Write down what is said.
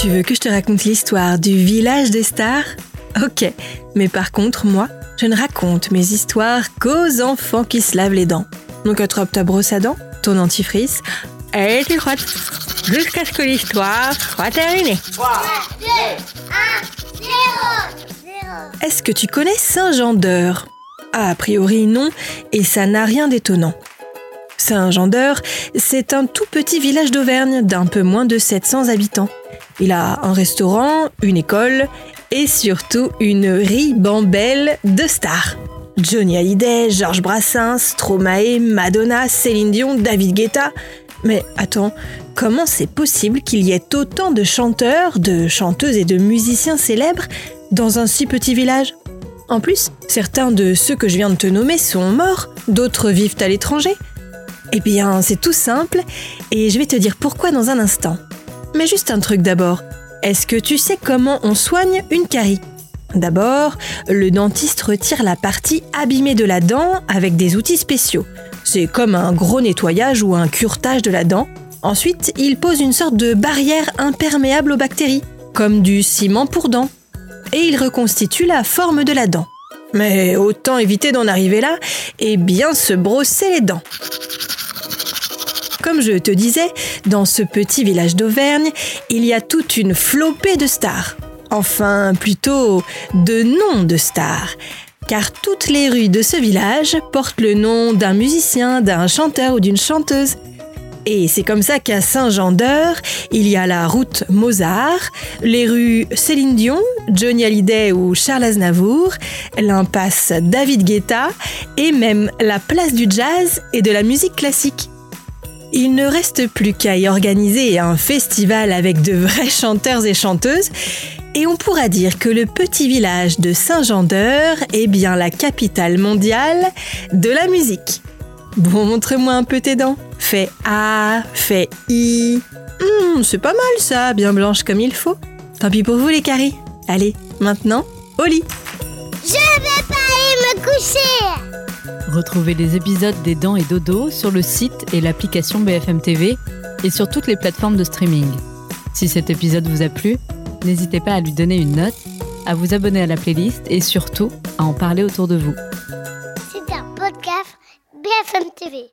Tu veux que je te raconte l'histoire du village des stars? Ok, mais par contre, moi, je ne raconte mes histoires qu'aux enfants qui se lavent les dents. Donc attrape ta brosse à dents, ton dentifrice, et tu frottes, jusqu'à ce que l'histoire soit terminée. 3, 2, 1, 0 Est-ce que tu connais Saint-Jean d'Heure ah, A priori non, et ça n'a rien d'étonnant. Saint-Jean d'Heure, c'est un tout petit village d'Auvergne d'un peu moins de 700 habitants. Il a un restaurant, une école et surtout une ribambelle de stars. Johnny Hallyday, Georges Brassens, Stromae, Madonna, Céline Dion, David Guetta. Mais attends, comment c'est possible qu'il y ait autant de chanteurs, de chanteuses et de musiciens célèbres dans un si petit village? En plus, certains de ceux que je viens de te nommer sont morts, d'autres vivent à l'étranger. Eh bien, c'est tout simple, et je vais te dire pourquoi dans un instant. Mais juste un truc d'abord. Est-ce que tu sais comment on soigne une carie? D'abord, le dentiste retire la partie abîmée de la dent avec des outils spéciaux. C'est comme un gros nettoyage ou un curetage de la dent. Ensuite, il pose une sorte de barrière imperméable aux bactéries, comme du ciment pour dents. Et il reconstitue la forme de la dent. Mais autant éviter d'en arriver là et bien se brosser les dents. Comme je te disais, dans ce petit village d'Auvergne, il y a toute une flopée de stars. Enfin, plutôt de noms de stars. Car toutes les rues de ce village portent le nom d'un musicien, d'un chanteur ou d'une chanteuse. Et c'est comme ça qu'à Saint-Jean-d'Heure, il y a la route Mozart, les rues Céline Dion, Johnny Hallyday ou Charles Aznavour, l'impasse David Guetta et même la place du jazz et de la musique classique. Il ne reste plus qu'à y organiser un festival avec de vrais chanteurs et chanteuses, et on pourra dire que le petit village de Saint-Jean-d'Heure est bien la capitale mondiale de la musique. Bon, montre-moi un peu tes dents. Fais A, fais I. Hmm, c'est pas mal ça, bien blanche comme il faut. Tant pis pour vous les caries. Allez, maintenant, au lit. Je vais pas aller me coucher Retrouvez les épisodes des Dents et Dodo sur le site et l'application BFM TV et sur toutes les plateformes de streaming. Si cet épisode vous a plu, n'hésitez pas à lui donner une note, à vous abonner à la playlist et surtout à en parler autour de vous. C'est un podcast BFM TV.